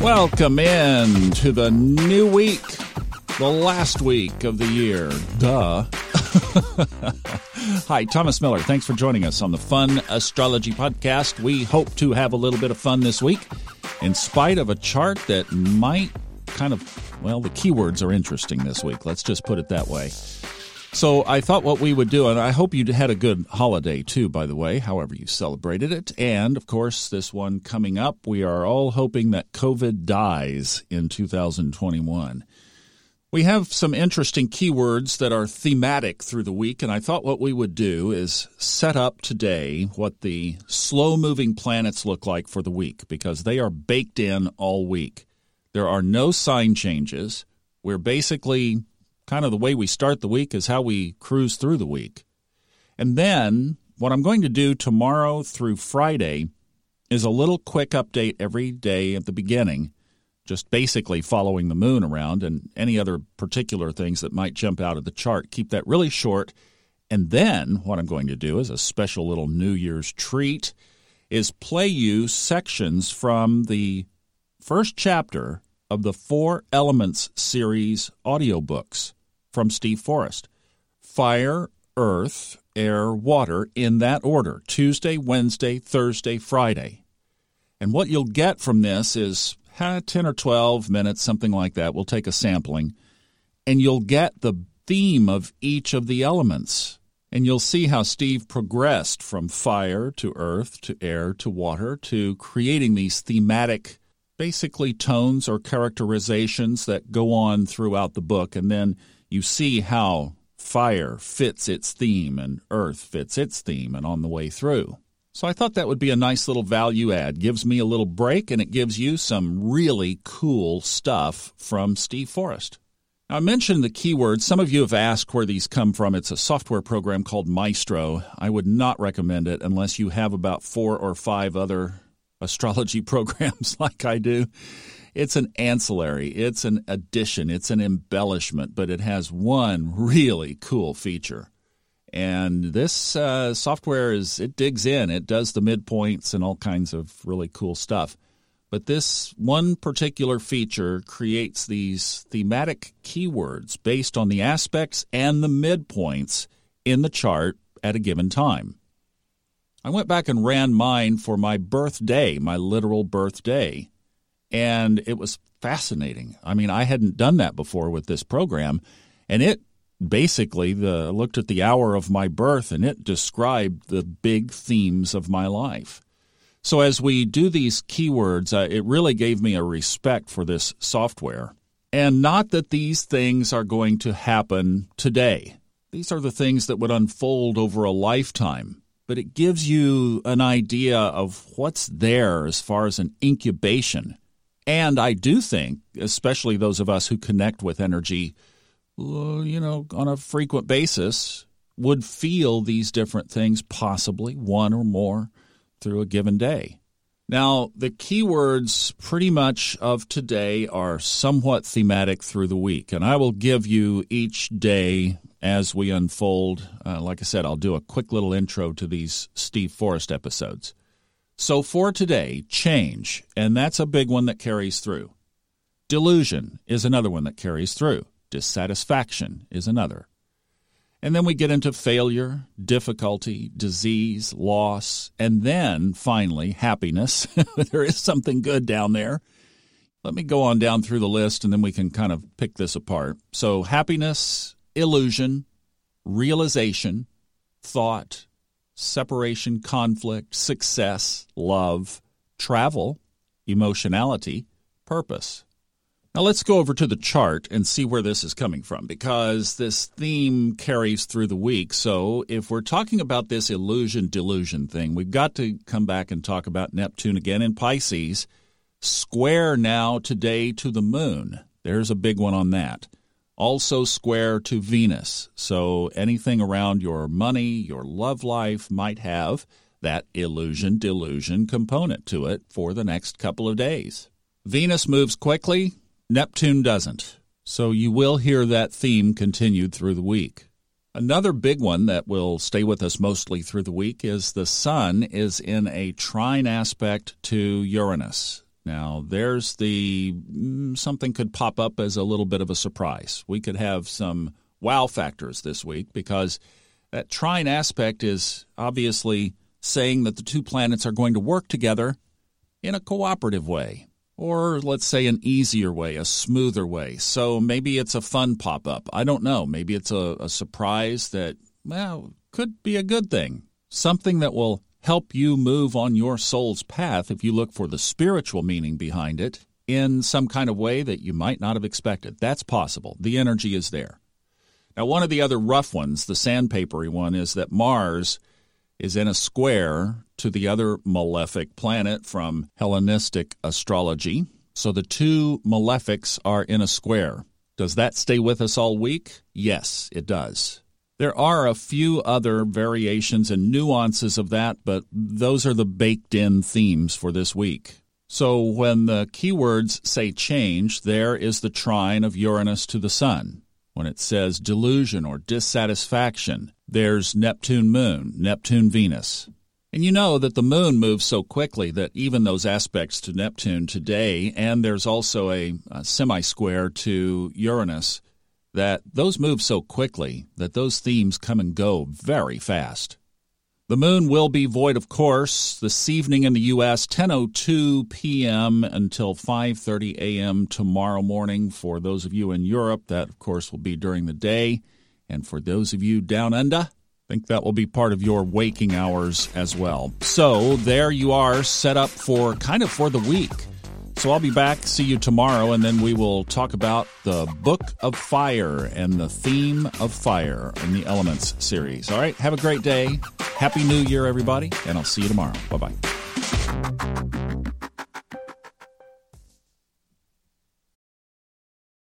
Welcome in to the new week, the last week of the year. Duh. Hi, Thomas Miller. Thanks for joining us on the Fun Astrology Podcast. We hope to have a little bit of fun this week, in spite of a chart that might kind of, well, the keywords are interesting this week. Let's just put it that way. So I thought what we would do, and I hope you had a good holiday too, by the way, however you celebrated it. And of course, this one coming up, we are all hoping that COVID dies in 2021. We have some interesting keywords that are thematic through the week, and I thought what we would do is set up today what the slow moving planets look like for the week because they are baked in all week. There are no sign changes. We're basically kind of the way we start the week is how we cruise through the week. And then what I'm going to do tomorrow through Friday is a little quick update every day at the beginning, just basically following the moon around and any other particular things that might jump out of the chart. Keep that really short. And then what I'm going to do is a special little New Year's treat is play you sections from the first chapter of the Four Elements series audiobooks from Steve Forrest. Fire, earth, air, water in that order Tuesday, Wednesday, Thursday, Friday. And what you'll get from this is 10 or 12 minutes, something like that. We'll take a sampling, and you'll get the theme of each of the elements. And you'll see how Steve progressed from fire to earth to air to water to creating these thematic, basically tones or characterizations that go on throughout the book. And then you see how fire fits its theme and earth fits its theme and on the way through. So I thought that would be a nice little value add. Gives me a little break and it gives you some really cool stuff from Steve Forrest. Now, I mentioned the keywords. Some of you have asked where these come from. It's a software program called Maestro. I would not recommend it unless you have about four or five other astrology programs like I do. It's an ancillary, it's an addition, it's an embellishment, but it has one really cool feature. And this uh, software is it digs in, it does the midpoints and all kinds of really cool stuff. But this one particular feature creates these thematic keywords based on the aspects and the midpoints in the chart at a given time. I went back and ran mine for my birthday, my literal birthday, and it was fascinating. I mean, I hadn't done that before with this program, and it basically the looked at the hour of my birth and it described the big themes of my life. So as we do these keywords, uh, it really gave me a respect for this software. And not that these things are going to happen today. These are the things that would unfold over a lifetime. But it gives you an idea of what's there as far as an incubation and I do think, especially those of us who connect with energy, you know, on a frequent basis, would feel these different things, possibly one or more, through a given day. Now, the keywords pretty much of today are somewhat thematic through the week, and I will give you each day as we unfold. Uh, like I said, I'll do a quick little intro to these Steve Forrest episodes. So for today, change, and that's a big one that carries through. Delusion is another one that carries through. Dissatisfaction is another. And then we get into failure, difficulty, disease, loss, and then finally happiness. there is something good down there. Let me go on down through the list and then we can kind of pick this apart. So, happiness, illusion, realization, thought, separation, conflict, success, love, travel, emotionality, purpose. Now let's go over to the chart and see where this is coming from because this theme carries through the week. So if we're talking about this illusion delusion thing, we've got to come back and talk about Neptune again in Pisces, square now today to the moon. There's a big one on that also square to Venus. So anything around your money, your love life might have that illusion delusion component to it for the next couple of days. Venus moves quickly, Neptune doesn't. So you will hear that theme continued through the week. Another big one that will stay with us mostly through the week is the Sun is in a trine aspect to Uranus. Now, there's the mm, something could pop up as a little bit of a surprise. We could have some wow factors this week because that trine aspect is obviously saying that the two planets are going to work together in a cooperative way, or let's say an easier way, a smoother way. So maybe it's a fun pop up. I don't know. Maybe it's a, a surprise that, well, could be a good thing. Something that will help you move on your soul's path if you look for the spiritual meaning behind it in some kind of way that you might not have expected. That's possible. The energy is there. Now, one of the other rough ones, the sandpapery one, is that Mars is in a square to the other malefic planet from Hellenistic astrology. So the two malefics are in a square. Does that stay with us all week? Yes, it does. There are a few other variations and nuances of that, but those are the baked in themes for this week. So when the keywords say change, there is the trine of Uranus to the Sun. When it says delusion or dissatisfaction, there's Neptune Moon, Neptune Venus. And you know that the moon moves so quickly that even those aspects to Neptune today, and there's also a, a semi square to Uranus, that those move so quickly that those themes come and go very fast. The moon will be void, of course, this evening in the U.S., 10.02 p.m. until 5.30 a.m. tomorrow morning. For those of you in Europe, that, of course, will be during the day. And for those of you down under, I think that will be part of your waking hours as well. So there you are, set up for kind of for the week. So I'll be back. See you tomorrow, and then we will talk about the Book of Fire and the theme of fire in the Elements series. All right, have a great day. Happy New Year, everybody, and I'll see you tomorrow. Bye bye.